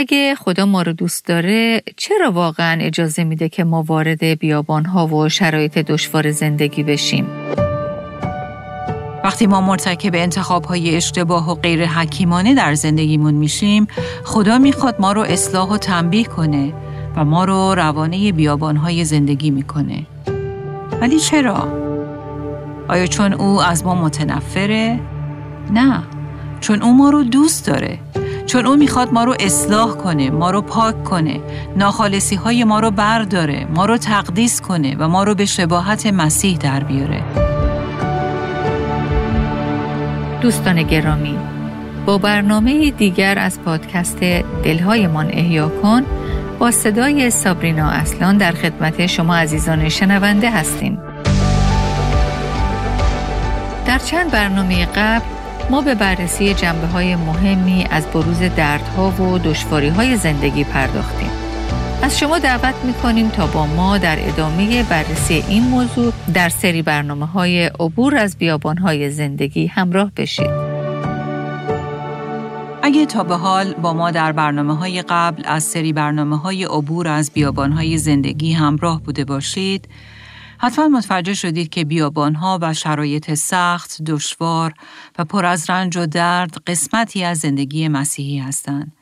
اگه خدا ما رو دوست داره چرا واقعا اجازه میده که ما وارد بیابانها و شرایط دشوار زندگی بشیم؟ وقتی ما مرتکب انتخاب های اشتباه و غیر حکیمانه در زندگیمون میشیم خدا می‌خواد ما رو اصلاح و تنبیه کنه و ما رو روانه بیابان های زندگی می‌کنه ولی چرا؟ آیا چون او از ما متنفره؟ نه چون او ما رو دوست داره چون او می‌خواد ما رو اصلاح کنه ما رو پاک کنه ناخالصی های ما رو برداره ما رو تقدیس کنه و ما رو به شباهت مسیح در بیاره. دوستان گرامی با برنامه دیگر از پادکست دلهایمان احیا کن با صدای سابرینا اصلان در خدمت شما عزیزان شنونده هستیم. در چند برنامه قبل ما به بررسی جنبه های مهمی از بروز دردها و دشواری های زندگی پرداختیم. از شما دعوت می کنیم تا با ما در ادامه بررسی این موضوع در سری برنامه های عبور از بیابان های زندگی همراه بشید. اگه تا به حال با ما در برنامه های قبل از سری برنامه های عبور از بیابان های زندگی همراه بوده باشید، حتما متوجه شدید که بیابانها و شرایط سخت، دشوار و پر از رنج و درد قسمتی از زندگی مسیحی هستند.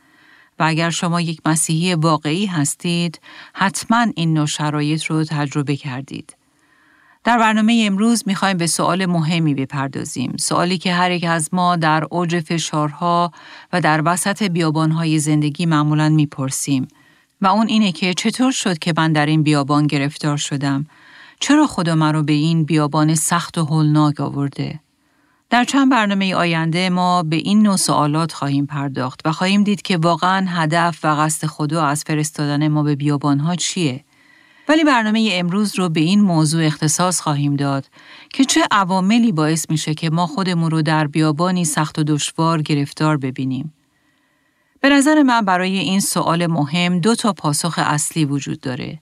و اگر شما یک مسیحی واقعی هستید، حتما این نوع شرایط رو تجربه کردید. در برنامه امروز می‌خوایم به سوال مهمی بپردازیم. سوالی که هر یک از ما در اوج فشارها و در وسط بیابانهای زندگی معمولا می‌پرسیم. و اون اینه که چطور شد که من در این بیابان گرفتار شدم چرا خدا مرا به این بیابان سخت و هولناک آورده؟ در چند برنامه آینده ما به این نوع سوالات خواهیم پرداخت و خواهیم دید که واقعا هدف و قصد خدا از فرستادن ما به بیابانها چیه؟ ولی برنامه امروز رو به این موضوع اختصاص خواهیم داد که چه عواملی باعث میشه که ما خودمون رو در بیابانی سخت و دشوار گرفتار ببینیم. به نظر من برای این سوال مهم دو تا پاسخ اصلی وجود داره.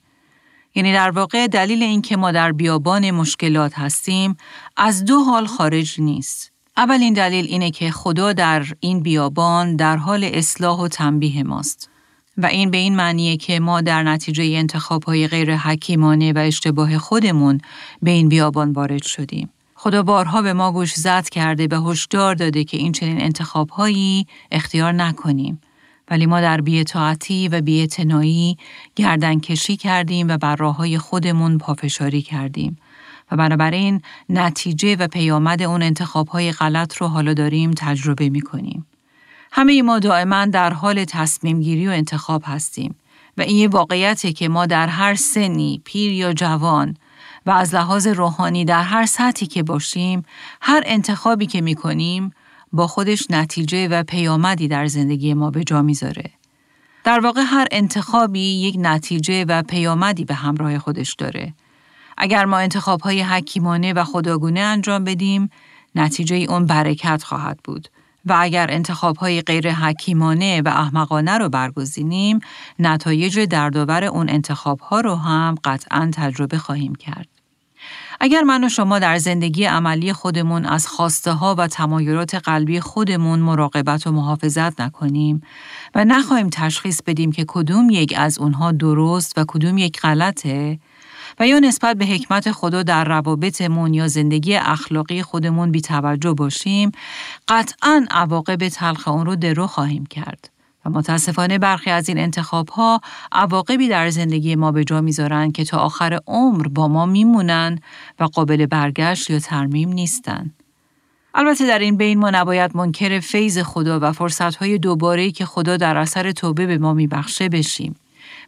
یعنی در واقع دلیل اینکه ما در بیابان مشکلات هستیم از دو حال خارج نیست. اولین دلیل اینه که خدا در این بیابان در حال اصلاح و تنبیه ماست. و این به این معنیه که ما در نتیجه انتخاب های غیر حکیمانه و اشتباه خودمون به این بیابان وارد شدیم. خدا بارها به ما گوش زد کرده به هشدار داده که این چنین انتخاب هایی اختیار نکنیم. ولی ما در بیعتاعتی و بیعتنایی گردن کشی کردیم و بر راه های خودمون پافشاری کردیم. و بنابراین نتیجه و پیامد اون انتخاب های غلط رو حالا داریم تجربه می کنیم. همه ما دائما در حال تصمیم گیری و انتخاب هستیم و این یه واقعیته که ما در هر سنی، پیر یا جوان و از لحاظ روحانی در هر سطحی که باشیم، هر انتخابی که می کنیم با خودش نتیجه و پیامدی در زندگی ما به جا می‌ذاره. در واقع هر انتخابی یک نتیجه و پیامدی به همراه خودش داره. اگر ما انتخاب های حکیمانه و خداگونه انجام بدیم، نتیجه اون برکت خواهد بود. و اگر انتخاب های غیر حکیمانه و احمقانه رو برگزینیم، نتایج دردآور اون انتخاب ها رو هم قطعا تجربه خواهیم کرد. اگر من و شما در زندگی عملی خودمون از خواسته ها و تمایلات قلبی خودمون مراقبت و محافظت نکنیم و نخواهیم تشخیص بدیم که کدوم یک از اونها درست و کدوم یک غلطه و یا نسبت به حکمت خدا در روابطمون یا زندگی اخلاقی خودمون بی توجه باشیم قطعا عواقب تلخ اون رو درو خواهیم کرد. متاسفانه برخی از این انتخاب ها عواقبی در زندگی ما به جا می‌ذارن که تا آخر عمر با ما میمونن و قابل برگشت یا ترمیم نیستن. البته در این بین ما نباید منکر فیض خدا و فرصتهای دوباره که خدا در اثر توبه به ما میبخشه بشیم.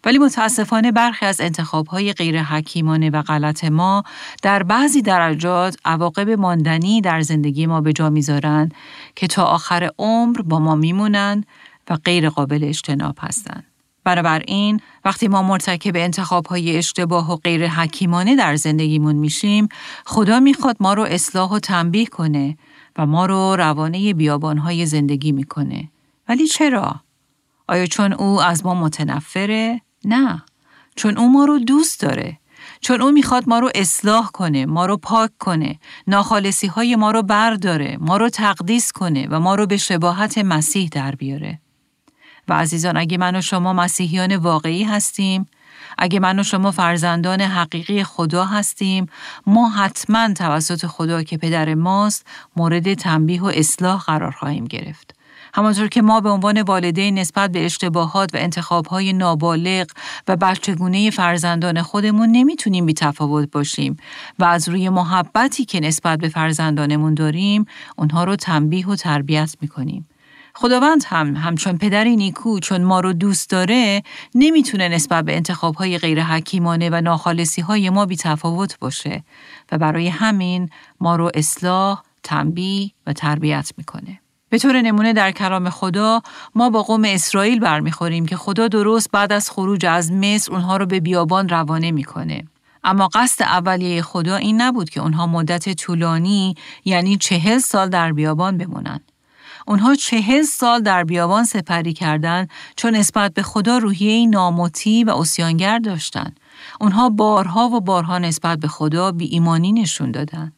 ولی متاسفانه برخی از انتخابهای غیر حکیمانه و غلط ما در بعضی درجات عواقب ماندنی در زندگی ما به جا می‌ذارن که تا آخر عمر با ما میمونن و غیر قابل اجتناب هستند. بنابراین وقتی ما مرتکب انتخاب های اشتباه و غیر حکیمانه در زندگیمون میشیم خدا می‌خواد ما رو اصلاح و تنبیه کنه و ما رو روانه بیابان های زندگی می‌کنه. ولی چرا؟ آیا چون او از ما متنفره؟ نه. چون او ما رو دوست داره. چون او می‌خواد ما رو اصلاح کنه، ما رو پاک کنه، ناخالصی های ما رو برداره، ما رو تقدیس کنه و ما رو به شباهت مسیح در بیاره. و عزیزان اگه من و شما مسیحیان واقعی هستیم اگه من و شما فرزندان حقیقی خدا هستیم ما حتما توسط خدا که پدر ماست مورد تنبیه و اصلاح قرار خواهیم گرفت. همانطور که ما به عنوان والدین نسبت به اشتباهات و انتخابهای نابالغ و بچگونه فرزندان خودمون نمی‌تونیم بی تفاوت باشیم و از روی محبتی که نسبت به فرزندانمون داریم اونها رو تنبیه و تربیت می‌کنیم. خداوند هم همچون پدری نیکو چون ما رو دوست داره نمی‌تونه نسبت به انتخابهای غیر حکیمانه و ناخالصی های ما بی تفاوت باشه و برای همین ما رو اصلاح، تنبیه و تربیت می‌کنه. به طور نمونه در کلام خدا ما با قوم اسرائیل برمیخوریم که خدا درست بعد از خروج از مصر اونها رو به بیابان روانه می‌کنه. اما قصد اولیه خدا این نبود که اونها مدت طولانی یعنی چهل سال در بیابان بمونن. اونها چهل سال در بیابان سپری کردند چون نسبت به خدا روحیه ناموتی و اسیانگر داشتند. اونها بارها و بارها نسبت به خدا بی ایمانی نشون دادن.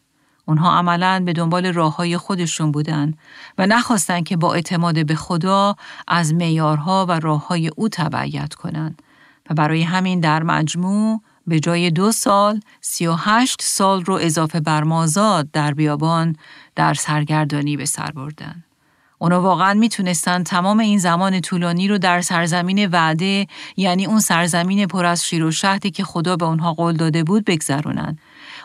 اونها عملا به دنبال راه های خودشون بودن و نخواستند که با اعتماد به خدا از میارها و راه های او تبعیت کنند و برای همین در مجموع به جای دو سال سی و هشت سال رو اضافه برمازاد در بیابان در سرگردانی به سر بردن. اونا واقعا می‌تونستن تمام این زمان طولانی رو در سرزمین وعده یعنی اون سرزمین پر از شیر و شهدی که خدا به اونها قول داده بود بگذرونن.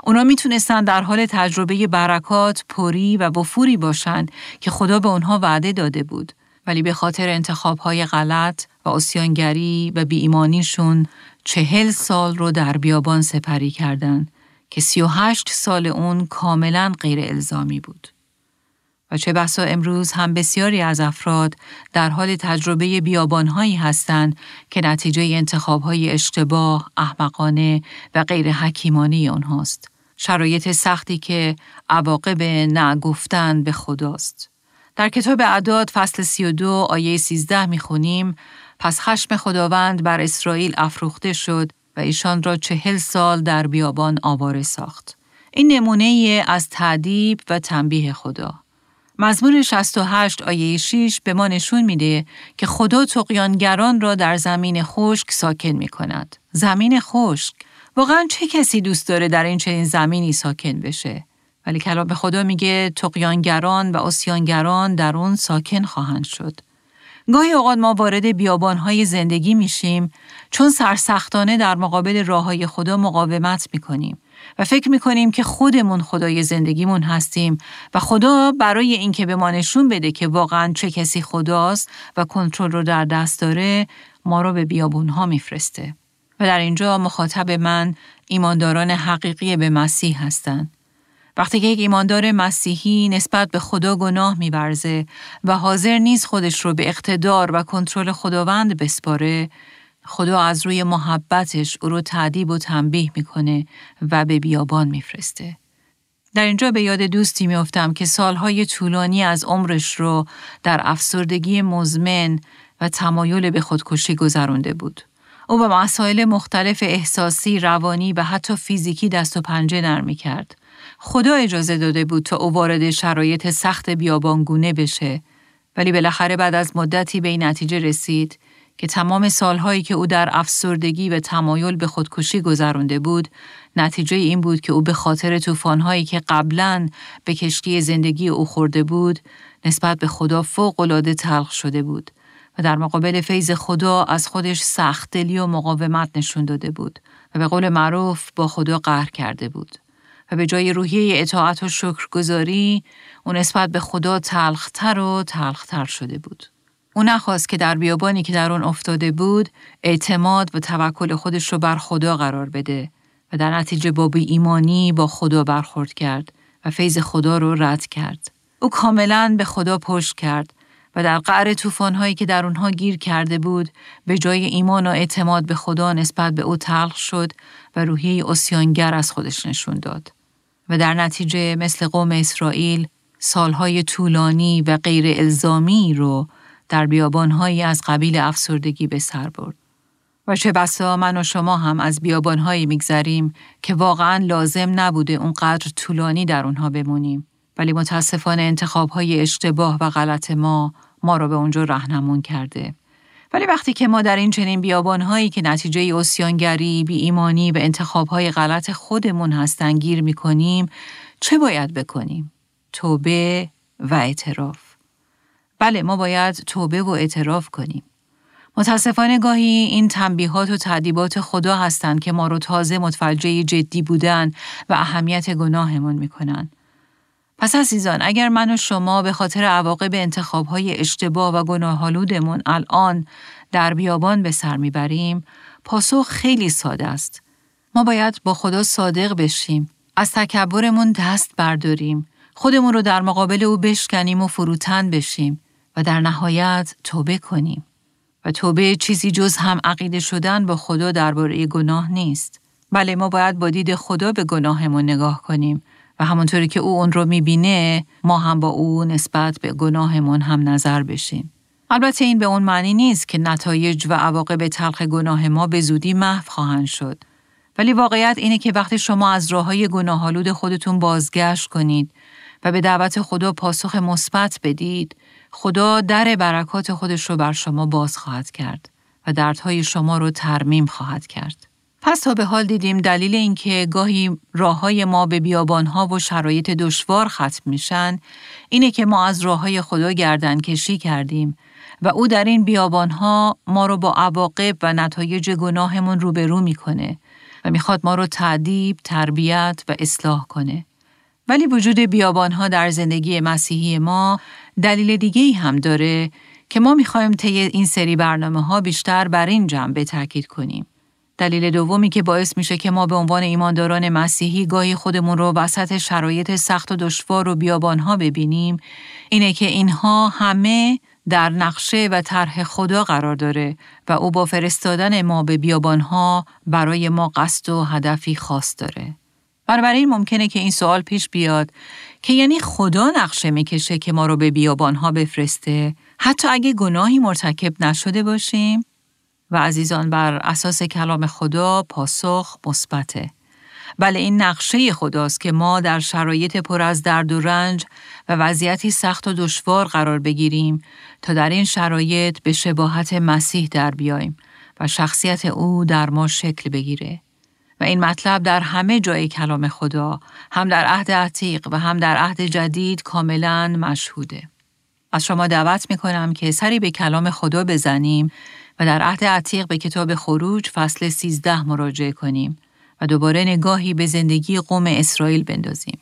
اونا می‌تونستن در حال تجربه برکات، پری و وفوری باشند که خدا به اونها وعده داده بود. ولی به خاطر انتخابهای غلط و اسیانگری و بیایمانیشون چهل سال رو در بیابان سپری کردند که سی و هشت سال اون کاملا غیر الزامی بود. و چه بسا امروز هم بسیاری از افراد در حال تجربه بیابانهایی هستند که نتیجه انتخابهای اشتباه، احمقانه و غیر حکیمانه آنهاست. شرایط سختی که عواقب نگفتن به خداست. در کتاب اعداد فصل 32 آیه 13 می‌خونیم پس خشم خداوند بر اسرائیل افروخته شد و ایشان را چهل سال در بیابان آواره ساخت. این نمونه از تعدیب و تنبیه خدا. مزمور 68 آیه 6 به ما نشون میده که خدا تقیانگران را در زمین خشک ساکن می کند. زمین خشک واقعا چه کسی دوست داره در این چنین زمینی ساکن بشه؟ ولی کلام خدا میگه تقیانگران و اسیانگران در اون ساکن خواهند شد. گاهی اوقات ما وارد بیابانهای زندگی میشیم چون سرسختانه در مقابل راه های خدا مقاومت می‌کنیم و فکر می‌کنیم که خودمون خدای زندگیمون هستیم و خدا برای اینکه به ما نشون بده که واقعا چه کسی خداست و کنترل رو در دست داره ما رو به بیابونها میفرسته. و در اینجا مخاطب من ایمانداران حقیقی به مسیح هستند. وقتی که یک ایماندار مسیحی نسبت به خدا گناه میورزه و حاضر نیست خودش رو به اقتدار و کنترل خداوند بسپاره، خدا از روی محبتش او رو تعدیب و تنبیه می‌کنه و به بیابان میفرسته. در اینجا به یاد دوستی میافتم که سالهای طولانی از عمرش رو در افسردگی مزمن و تمایل به خودکشی گذرانده بود. او به مسائل مختلف احساسی، روانی و حتی فیزیکی دست و پنجه نرم کرد. خدا اجازه داده بود تا او وارد شرایط سخت بیابانگونه بشه ولی بالاخره بعد از مدتی به این نتیجه رسید که تمام سالهایی که او در افسردگی و تمایل به خودکشی گذرانده بود نتیجه این بود که او به خاطر طوفانهایی که قبلا به کشتی زندگی او خورده بود نسبت به خدا فوق العاده تلخ شده بود و در مقابل فیض خدا از خودش سخت دلی و مقاومت نشون داده بود و به قول معروف با خدا قهر کرده بود. و به جای روحیه اطاعت و شکرگزاری او نسبت به خدا تلختر و تلختر شده بود. او نخواست که در بیابانی که در آن افتاده بود اعتماد و توکل خودش رو بر خدا قرار بده و در نتیجه با بی ایمانی با خدا برخورد کرد و فیض خدا رو رد کرد. او کاملا به خدا پشت کرد و در قعر طوفان‌هایی که در اونها گیر کرده بود به جای ایمان و اعتماد به خدا نسبت به او تلخ شد و روحیه اسیانگر از خودش نشون داد و در نتیجه مثل قوم اسرائیل سالهای طولانی و غیر الزامی رو در بیابانهایی از قبیل افسردگی به سر برد. و چه بسا من و شما هم از بیابانهایی میگذریم که واقعا لازم نبوده اونقدر طولانی در اونها بمونیم. ولی متاسفانه انتخابهای اشتباه و غلط ما ما رو به اونجا رهنمون کرده. ولی وقتی که ما در این چنین بیابانهایی که نتیجه اوسیانگری، بی ایمانی و انتخابهای غلط خودمون هستن گیر می‌کنیم، چه باید بکنیم؟ توبه و اعتراف. بله ما باید توبه و اعتراف کنیم. متاسفانه گاهی این تنبیهات و تعدیبات خدا هستند که ما رو تازه متوجه جدی بودن و اهمیت گناهمون می‌کنن. پس عزیزان اگر من و شما به خاطر عواقب انتخابهای اشتباه و گناهالودمون الان در بیابان به سر می‌بریم پاسخ خیلی ساده است. ما باید با خدا صادق بشیم. از تکبرمون دست برداریم. خودمون رو در مقابل او بشکنیم و فروتن بشیم و در نهایت توبه کنیم. و توبه چیزی جز هم عقیده شدن با خدا درباره گناه نیست. بله ما باید با دید خدا به گناهمون نگاه کنیم و همونطوری که او اون رو می‌بینه ما هم با او نسبت به گناهمون هم نظر بشیم. البته این به اون معنی نیست که نتایج و عواقب تلخ گناه ما به زودی محو خواهند شد. ولی واقعیت اینه که وقتی شما از راه های گناهالود خودتون بازگشت کنید و به دعوت خدا پاسخ مثبت بدید، خدا در برکات خودش رو بر شما باز خواهد کرد و دردهای شما رو ترمیم خواهد کرد. پس تا به حال دیدیم دلیل اینکه گاهی راه های ما به بیابانها و شرایط دشوار ختم میشن اینه که ما از راه های خدا گردن کشی کردیم و او در این بیابانها ما رو با عواقب و نتایج گناهمون روبرو می‌کنه و می‌خواد ما رو تعدیب، تربیت و اصلاح کنه. ولی وجود بیابانها در زندگی مسیحی ما دلیل دیگه ای هم داره که ما می‌خوایم طی این سری برنامه ها بیشتر بر این جنبه تاکید کنیم. دلیل دومی که باعث میشه که ما به عنوان ایمانداران مسیحی گاهی خودمون رو وسط شرایط سخت و دشوار و بیابانها ببینیم اینه که اینها همه در نقشه و طرح خدا قرار داره و او با فرستادن ما به بیابانها برای ما قصد و هدفی خاص داره. بنابراین ممکنه که این سوال پیش بیاد که یعنی خدا نقشه می‌کشه که ما رو به بیابانها بفرسته حتی اگه گناهی مرتکب نشده باشیم و عزیزان بر اساس کلام خدا پاسخ مثبته. بله این نقشه خداست که ما در شرایط پر از درد و رنج و وضعیتی سخت و دشوار قرار بگیریم تا در این شرایط به شباهت مسیح در بیایم و شخصیت او در ما شکل بگیره. و این مطلب در همه جای کلام خدا هم در عهد عتیق و هم در عهد جدید کاملا مشهوده. از شما دعوت می کنم که سری به کلام خدا بزنیم و در عهد عتیق به کتاب خروج فصل 13 مراجعه کنیم و دوباره نگاهی به زندگی قوم اسرائیل بندازیم.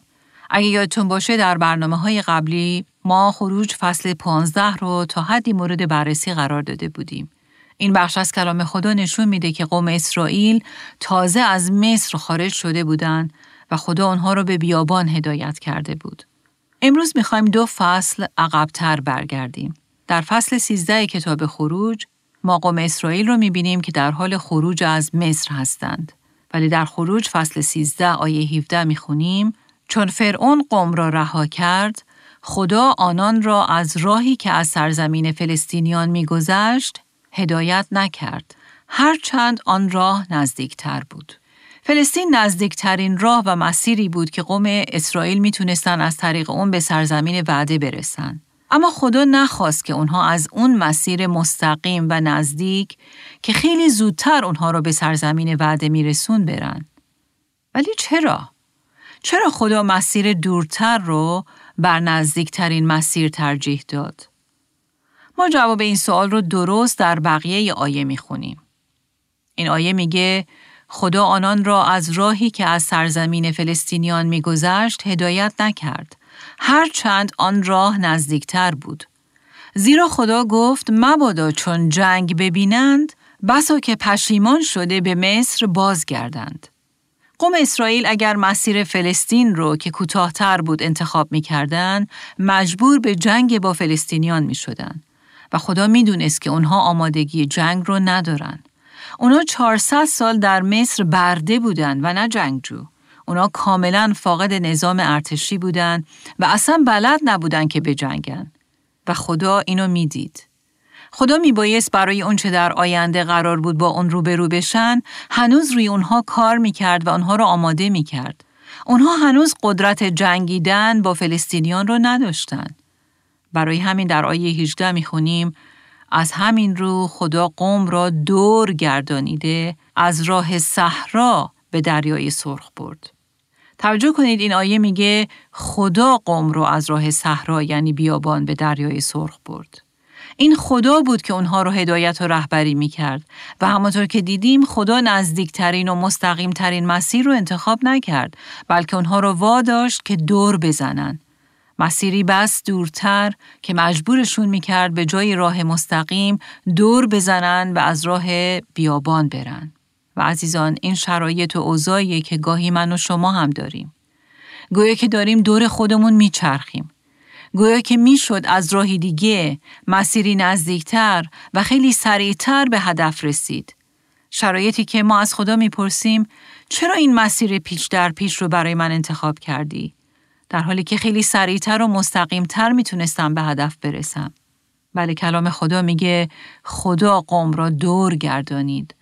اگه یادتون باشه در برنامه های قبلی ما خروج فصل 15 رو تا حدی مورد بررسی قرار داده بودیم. این بخش از کلام خدا نشون میده که قوم اسرائیل تازه از مصر خارج شده بودند و خدا آنها رو به بیابان هدایت کرده بود. امروز می‌خوایم دو فصل عقبتر برگردیم. در فصل 13 کتاب خروج ما قوم اسرائیل رو می‌بینیم که در حال خروج از مصر هستند. ولی در خروج فصل 13 آیه 17 می‌خونیم چون فرعون قوم را رها کرد خدا آنان را از راهی که از سرزمین فلسطینیان میگذشت هدایت نکرد هرچند آن راه نزدیکتر بود فلسطین نزدیکترین راه و مسیری بود که قوم اسرائیل می‌تونستن از طریق اون به سرزمین وعده برسن اما خدا نخواست که اونها از اون مسیر مستقیم و نزدیک که خیلی زودتر اونها رو به سرزمین وعده میرسون برن. ولی چرا؟ چرا خدا مسیر دورتر رو بر نزدیکترین مسیر ترجیح داد؟ ما جواب این سوال رو درست در بقیه آیه می‌خونیم. این آیه میگه خدا آنان را از راهی که از سرزمین فلسطینیان میگذشت هدایت نکرد. هرچند آن راه نزدیکتر بود. زیرا خدا گفت مبادا چون جنگ ببینند بسا که پشیمان شده به مصر بازگردند. قوم اسرائیل اگر مسیر فلسطین رو که کوتاهتر بود انتخاب می مجبور به جنگ با فلسطینیان می شدن. و خدا می دونست که اونها آمادگی جنگ رو ندارن. اونها 400 سال در مصر برده بودن و نه جنگجو. اونا کاملا فاقد نظام ارتشی بودن و اصلا بلد نبودن که بجنگن. و خدا اینو می‌دید. خدا میبایست برای اونچه در آینده قرار بود با اون روبرو بشن هنوز روی اونها کار می‌کرد و اونها رو آماده می‌کرد. اونها هنوز قدرت جنگیدن با فلسطینیان رو نداشتن. برای همین در آیه 18 می‌خونیم از همین رو خدا قوم را دور گردانیده از راه صحرا به دریای سرخ برد. توجه کنید این آیه میگه خدا قوم رو از راه صحرا یعنی بیابان به دریای سرخ برد. این خدا بود که اونها رو هدایت و رهبری می‌کرد و همانطور که دیدیم خدا نزدیکترین و مستقیمترین مسیر رو انتخاب نکرد بلکه اونها رو واداشت که دور بزنن. مسیری بس دورتر که مجبورشون می‌کرد به جای راه مستقیم دور بزنن و از راه بیابان برن. و عزیزان این شرایط و اوضاعیه که گاهی من و شما هم داریم. گویا که داریم دور خودمون میچرخیم. گویا که می‌شد از راهی دیگه مسیری نزدیکتر و خیلی سریعتر به هدف رسید. شرایطی که ما از خدا می‌پرسیم چرا این مسیر پیچ در پیچ رو برای من انتخاب کردی؟ در حالی که خیلی سریعتر و مستقیمتر می‌تونستم به هدف برسم. بله کلام خدا میگه خدا قوم را دور گردانید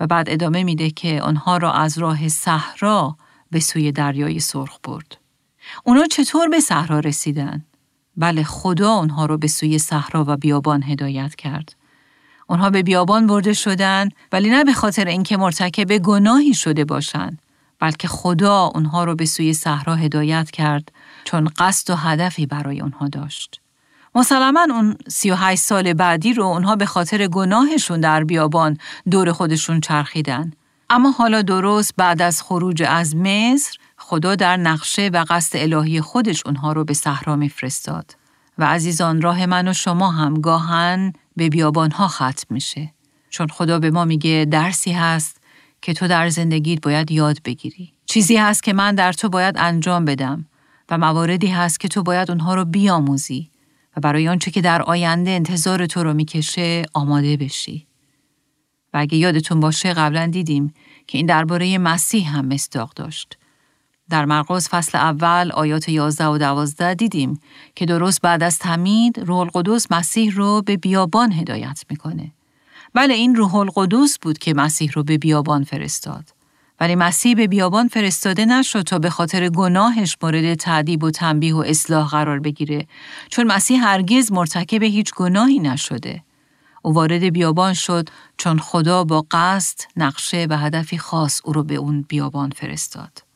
و بعد ادامه میده که آنها را از راه صحرا به سوی دریای سرخ برد. اونا چطور به صحرا رسیدن؟ بله خدا آنها را به سوی صحرا و بیابان هدایت کرد. آنها به بیابان برده شدند ولی نه به خاطر اینکه مرتکب گناهی شده باشند بلکه خدا آنها را به سوی صحرا هدایت کرد چون قصد و هدفی برای آنها داشت. مسلما اون 38 سال بعدی رو اونها به خاطر گناهشون در بیابان دور خودشون چرخیدن. اما حالا درست بعد از خروج از مصر خدا در نقشه و قصد الهی خودش اونها رو به صحرا میفرستاد. و عزیزان راه من و شما هم گاهن به بیابان ها ختم میشه. چون خدا به ما میگه درسی هست که تو در زندگیت باید یاد بگیری. چیزی هست که من در تو باید انجام بدم و مواردی هست که تو باید اونها رو بیاموزی و برای آنچه که در آینده انتظار تو رو می‌کشه آماده بشی. و اگه یادتون باشه قبلا دیدیم که این درباره مسیح هم مصداق داشت. در مرقس فصل اول آیات 11 و 12 دیدیم که درست بعد از تمید روح القدس مسیح رو به بیابان هدایت می‌کنه. بله این روح القدس بود که مسیح رو به بیابان فرستاد. ولی مسیح به بیابان فرستاده نشد تا به خاطر گناهش مورد تعدیب و تنبیه و اصلاح قرار بگیره چون مسیح هرگز مرتکب هیچ گناهی نشده. او وارد بیابان شد چون خدا با قصد، نقشه و هدفی خاص او رو به اون بیابان فرستاد.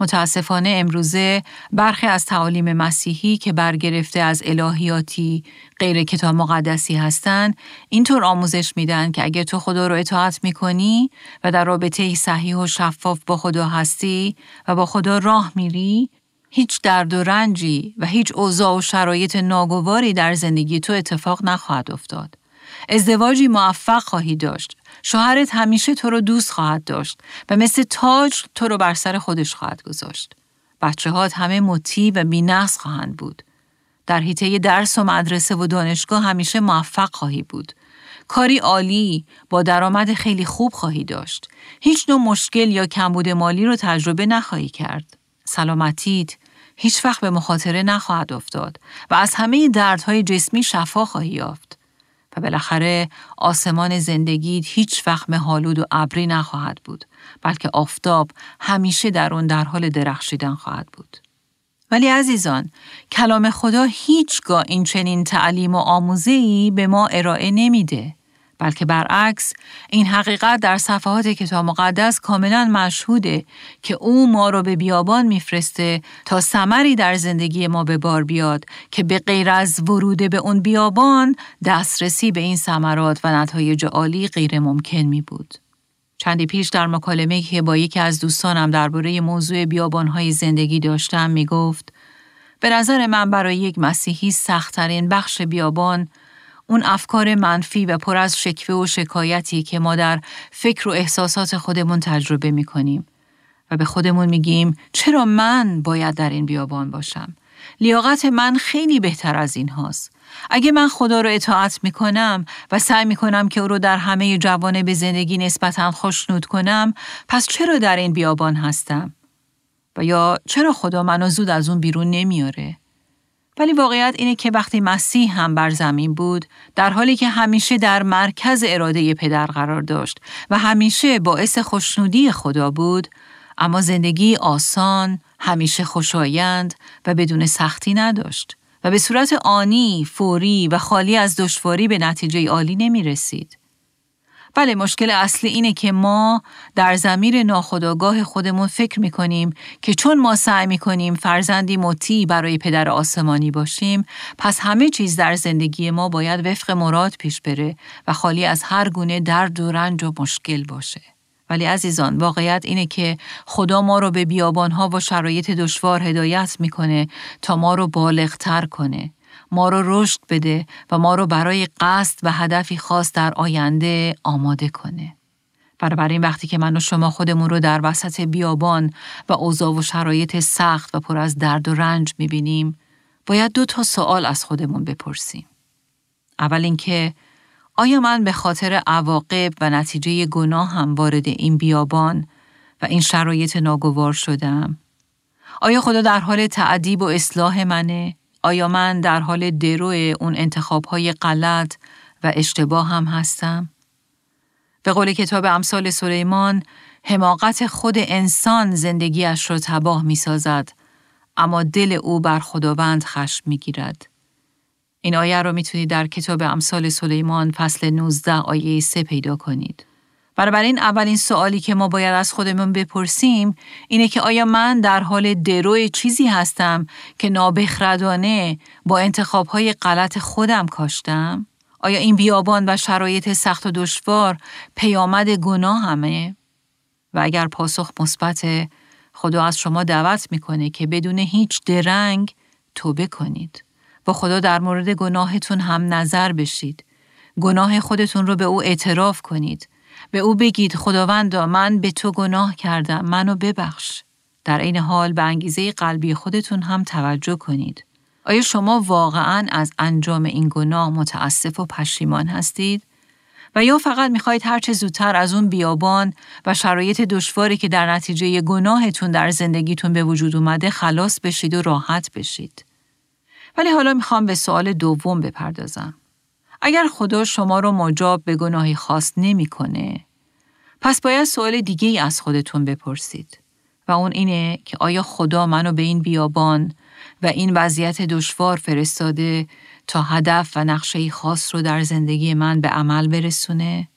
متاسفانه امروزه برخی از تعالیم مسیحی که برگرفته از الهیاتی غیر کتاب مقدسی هستند اینطور آموزش میدن که اگر تو خدا رو اطاعت می‌کنی و در رابطه صحیح و شفاف با خدا هستی و با خدا راه میری هیچ درد و رنجی و هیچ اوضاع و شرایط ناگواری در زندگی تو اتفاق نخواهد افتاد. ازدواجی موفق خواهی داشت شوهرت همیشه تو رو دوست خواهد داشت و مثل تاج تو رو بر سر خودش خواهد گذاشت. بچه هات همه مطیع و بینقص خواهند بود. در حیطه درس و مدرسه و دانشگاه همیشه موفق خواهی بود. کاری عالی با درآمد خیلی خوب خواهی داشت. هیچ نوع مشکل یا کمبود مالی رو تجربه نخواهی کرد. سلامتیت هیچ وقت به مخاطره نخواهد افتاد و از همه دردهای جسمی شفا خواهی یافت. و بالاخره آسمان زندگیت هیچ وقت مهالود و ابری نخواهد بود بلکه آفتاب همیشه در اون در حال درخشیدن خواهد بود. ولی عزیزان کلام خدا هیچگاه این چنین تعلیم و آموزه‌ای به ما ارائه نمیده. بلکه برعکس این حقیقت در صفحات کتاب مقدس کاملا مشهوده که او ما رو به بیابان میفرسته تا سمری در زندگی ما به بار بیاد که به غیر از ورود به اون بیابان دسترسی به این ثمرات و نتایج عالی غیر ممکن می بود. چندی پیش در مکالمه که با یکی از دوستانم درباره موضوع بیابانهای زندگی داشتم می گفت به نظر من برای یک مسیحی سختترین بخش بیابان اون افکار منفی و پر از شکوه و شکایتی که ما در فکر و احساسات خودمون تجربه می کنیم و به خودمون میگیم چرا من باید در این بیابان باشم؟ لیاقت من خیلی بهتر از این هاست. اگه من خدا رو اطاعت می کنم و سعی می کنم که او رو در همه جوانه به زندگی نسبتا خوشنود کنم پس چرا در این بیابان هستم؟ و یا چرا خدا منو زود از اون بیرون نمیاره؟ ولی واقعیت اینه که وقتی مسیح هم بر زمین بود در حالی که همیشه در مرکز اراده پدر قرار داشت و همیشه باعث خوشنودی خدا بود اما زندگی آسان همیشه خوشایند و بدون سختی نداشت و به صورت آنی، فوری و خالی از دشواری به نتیجه عالی نمی رسید. بله مشکل اصلی اینه که ما در زمیر ناخودآگاه خودمون فکر می کنیم که چون ما سعی می کنیم فرزندی مطیع برای پدر آسمانی باشیم پس همه چیز در زندگی ما باید وفق مراد پیش بره و خالی از هر گونه درد و رنج و مشکل باشه. ولی عزیزان واقعیت اینه که خدا ما رو به بیابانها و شرایط دشوار هدایت می‌کنه تا ما رو بالغتر کنه ما رو رشد بده و ما رو برای قصد و هدفی خاص در آینده آماده کنه. این وقتی که من و شما خودمون رو در وسط بیابان و اوضاع و شرایط سخت و پر از درد و رنج می‌بینیم، باید دو تا سوال از خودمون بپرسیم. اول اینکه آیا من به خاطر عواقب و نتیجه گناه هم وارد این بیابان و این شرایط ناگوار شدم؟ آیا خدا در حال تعدیب و اصلاح منه آیا من در حال درو اون انتخاب های غلط و اشتباه هم هستم؟ به قول کتاب امثال سلیمان، حماقت خود انسان زندگیش را تباه می سازد، اما دل او بر خداوند خشم می گیرد. این آیه را می‌تونید در کتاب امثال سلیمان فصل 19 آیه 3 پیدا کنید. بنابراین اولین سوالی که ما باید از خودمون بپرسیم اینه که آیا من در حال دروی چیزی هستم که نابخردانه با انتخابهای غلط خودم کاشتم؟ آیا این بیابان و شرایط سخت و دشوار پیامد گناه همه؟ و اگر پاسخ مثبت خدا از شما دعوت می‌کنه که بدون هیچ درنگ توبه کنید. با خدا در مورد گناهتون هم نظر بشید. گناه خودتون رو به او اعتراف کنید به او بگید خداوندا من به تو گناه کردم منو ببخش. در این حال به انگیزه قلبی خودتون هم توجه کنید. آیا شما واقعا از انجام این گناه متاسف و پشیمان هستید؟ و یا فقط می‌خواهید هرچه زودتر از اون بیابان و شرایط دشواری که در نتیجه گناهتون در زندگیتون به وجود اومده خلاص بشید و راحت بشید. ولی حالا می‌خوام به سوال دوم بپردازم. اگر خدا شما رو مجاب به گناهی خاص نمی‌کنه، پس باید سوال دیگه ای از خودتون بپرسید و اون اینه که آیا خدا منو به این بیابان و این وضعیت دشوار فرستاده تا هدف و نقشه خاص رو در زندگی من به عمل برسونه؟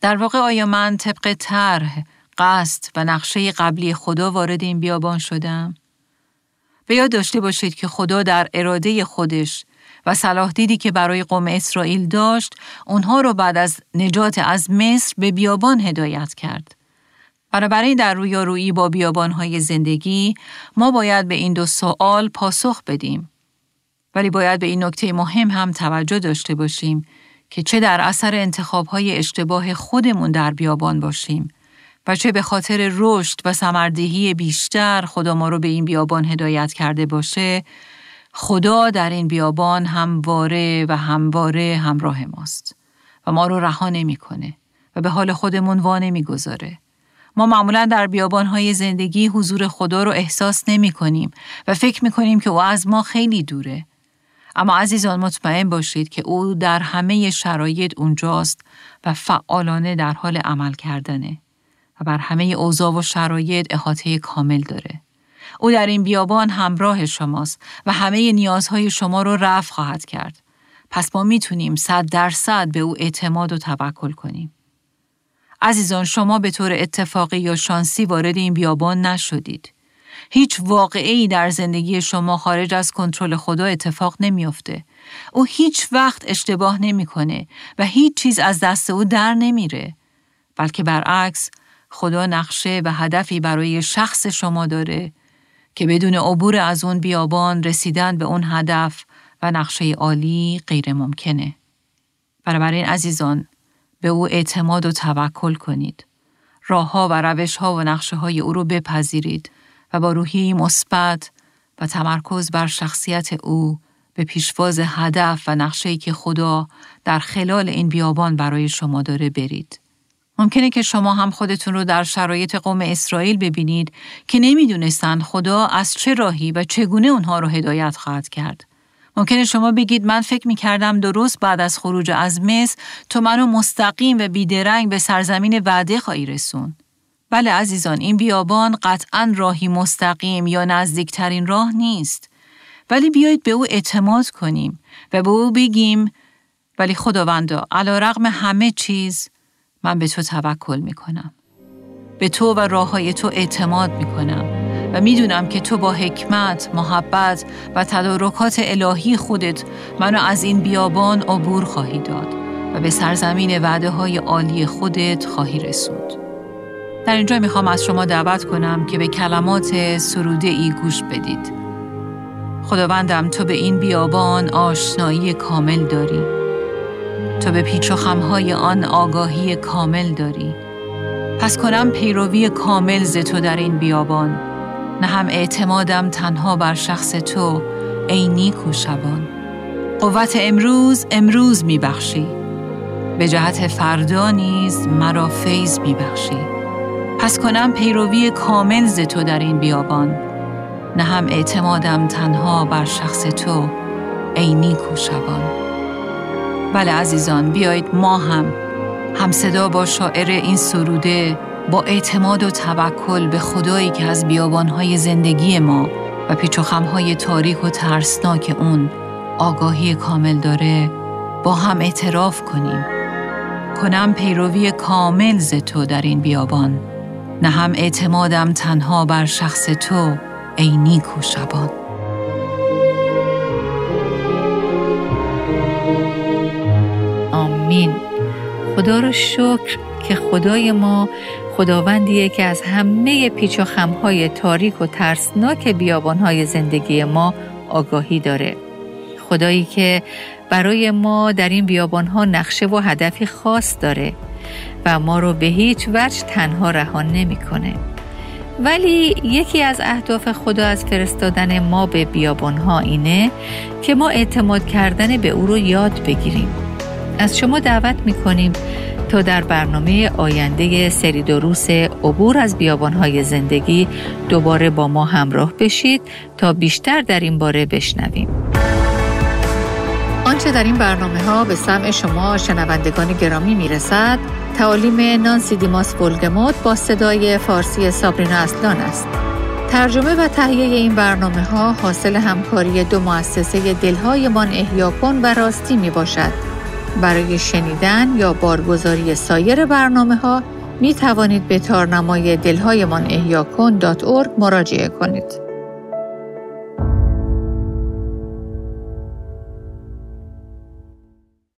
در واقع آیا من طبق طرح، قصد و نقشه قبلی خدا وارد این بیابان شدم؟ به یاد داشته باشید که خدا در اراده خودش و صلاح دیدی که برای قوم اسرائیل داشت اونها رو بعد از نجات از مصر به بیابان هدایت کرد. برای در رویارویی با بیابانهای زندگی ما باید به این دو سوال پاسخ بدیم. ولی باید به این نکته مهم هم توجه داشته باشیم که چه در اثر انتخابهای اشتباه خودمون در بیابان باشیم و چه به خاطر رشد و سمردهی بیشتر خدا ما رو به این بیابان هدایت کرده باشه خدا در این بیابان همواره و همواره همراه ماست و ما رو رها نمی‌کنه و به حال خودمون وا نمی‌گذاره. ما معمولا در بیابانهای زندگی حضور خدا رو احساس نمی کنیم و فکر می کنیم که او از ما خیلی دوره. اما عزیزان مطمئن باشید که او در همه شرایط اونجاست و فعالانه در حال عمل کردنه و بر همه اوضاع و شرایط احاطه کامل داره. او در این بیابان همراه شماست و همه نیازهای شما رو رفع خواهد کرد. پس ما می‌تونیم صد درصد به او اعتماد و توکل کنیم. عزیزان شما به طور اتفاقی یا شانسی وارد این بیابان نشدید. هیچ واقعی در زندگی شما خارج از کنترل خدا اتفاق نمیافته. او هیچ وقت اشتباه نمی‌کنه و هیچ چیز از دست او در نمیره. بلکه برعکس خدا نقشه و هدفی برای شخص شما داره که بدون عبور از اون بیابان رسیدن به اون هدف و نقشه عالی غیر ممکنه. این عزیزان به او اعتماد و توکل کنید. راهها و روشها و نقشه های او رو بپذیرید و با روحی مثبت و تمرکز بر شخصیت او به پیشواز هدف و نقشه‌ای که خدا در خلال این بیابان برای شما داره برید. ممکنه که شما هم خودتون رو در شرایط قوم اسرائیل ببینید که نمی‌دونستند خدا از چه راهی و چگونه اونها رو هدایت خواهد کرد. ممکنه شما بگید من فکر می کردم درست بعد از خروج از مصر تو منو مستقیم و بیدرنگ به سرزمین وعده خواهی رسون. بله عزیزان این بیابان قطعا راهی مستقیم یا نزدیکترین راه نیست ولی بیایید به او اعتماد کنیم و به او بگیم ولی خداوندا علا رغم همه چیز من به تو توکل می کنم. به تو و راه های تو اعتماد می کنم و می‌دونم که تو با حکمت، محبت و تدارکات الهی خودت منو از این بیابان عبور خواهی داد و به سرزمین وعده های عالی خودت خواهی رسوند. در اینجا می‌خوام از شما دعوت کنم که به کلمات سروده ای گوش بدید. خداوندم تو به این بیابان آشنایی کامل داری. تو به پیچ و خمهای آن آگاهی کامل داری. پس کنم پیروی کامل ز تو در این بیابان. نه هم اعتمادم تنها بر شخص تو ای نیکو شبان. قوت امروز امروز میبخشی. به جهت فردا نیز مرا فیض میبخشی. پس کنم پیروی کامل ز تو در این بیابان نه هم اعتمادم تنها بر شخص تو ای نیکو شبان بله عزیزان بیایید ما هم هم صدا با شاعر این سروده با اعتماد و توکل به خدایی که از بیابانهای زندگی ما و پیچ و خمهای تاریک و ترسناک اون آگاهی کامل داره با هم اعتراف کنیم. کنم پیروی کامل ز تو در این بیابان نه هم اعتمادم تنها بر شخص تو ای نیکو شبان. آمین خدا رو شکر که خدای ما خداوندیه که از همه پیچ و خمهای تاریک و ترسناک بیابانهای زندگی ما آگاهی داره خدایی که برای ما در این بیابانها نقشه و هدفی خاص داره و ما رو به هیچ وجه تنها رهان نمی‌کنه. ولی یکی از اهداف خدا از فرستادن ما به بیابانها اینه که ما اعتماد کردن به او رو یاد بگیریم. از شما دعوت می‌کنیم تا در برنامه آینده سری دروس عبور از بیابانهای زندگی دوباره با ما همراه بشید تا بیشتر در این باره بشنویم. آنچه در این برنامه ها به سمع شما شنوندگان گرامی می‌رسد تعالیم نانسی دیماس بولگموت با صدای فارسی سابرینا اصلان است ترجمه و تهیه این برنامه ها حاصل همکاری دو مؤسسه دلهایمان احیا کن و راستی می باشد برای شنیدن یا بارگزاری سایر برنامه ها می توانید به تارنمای دلهایمان احیا مراجعه کنید.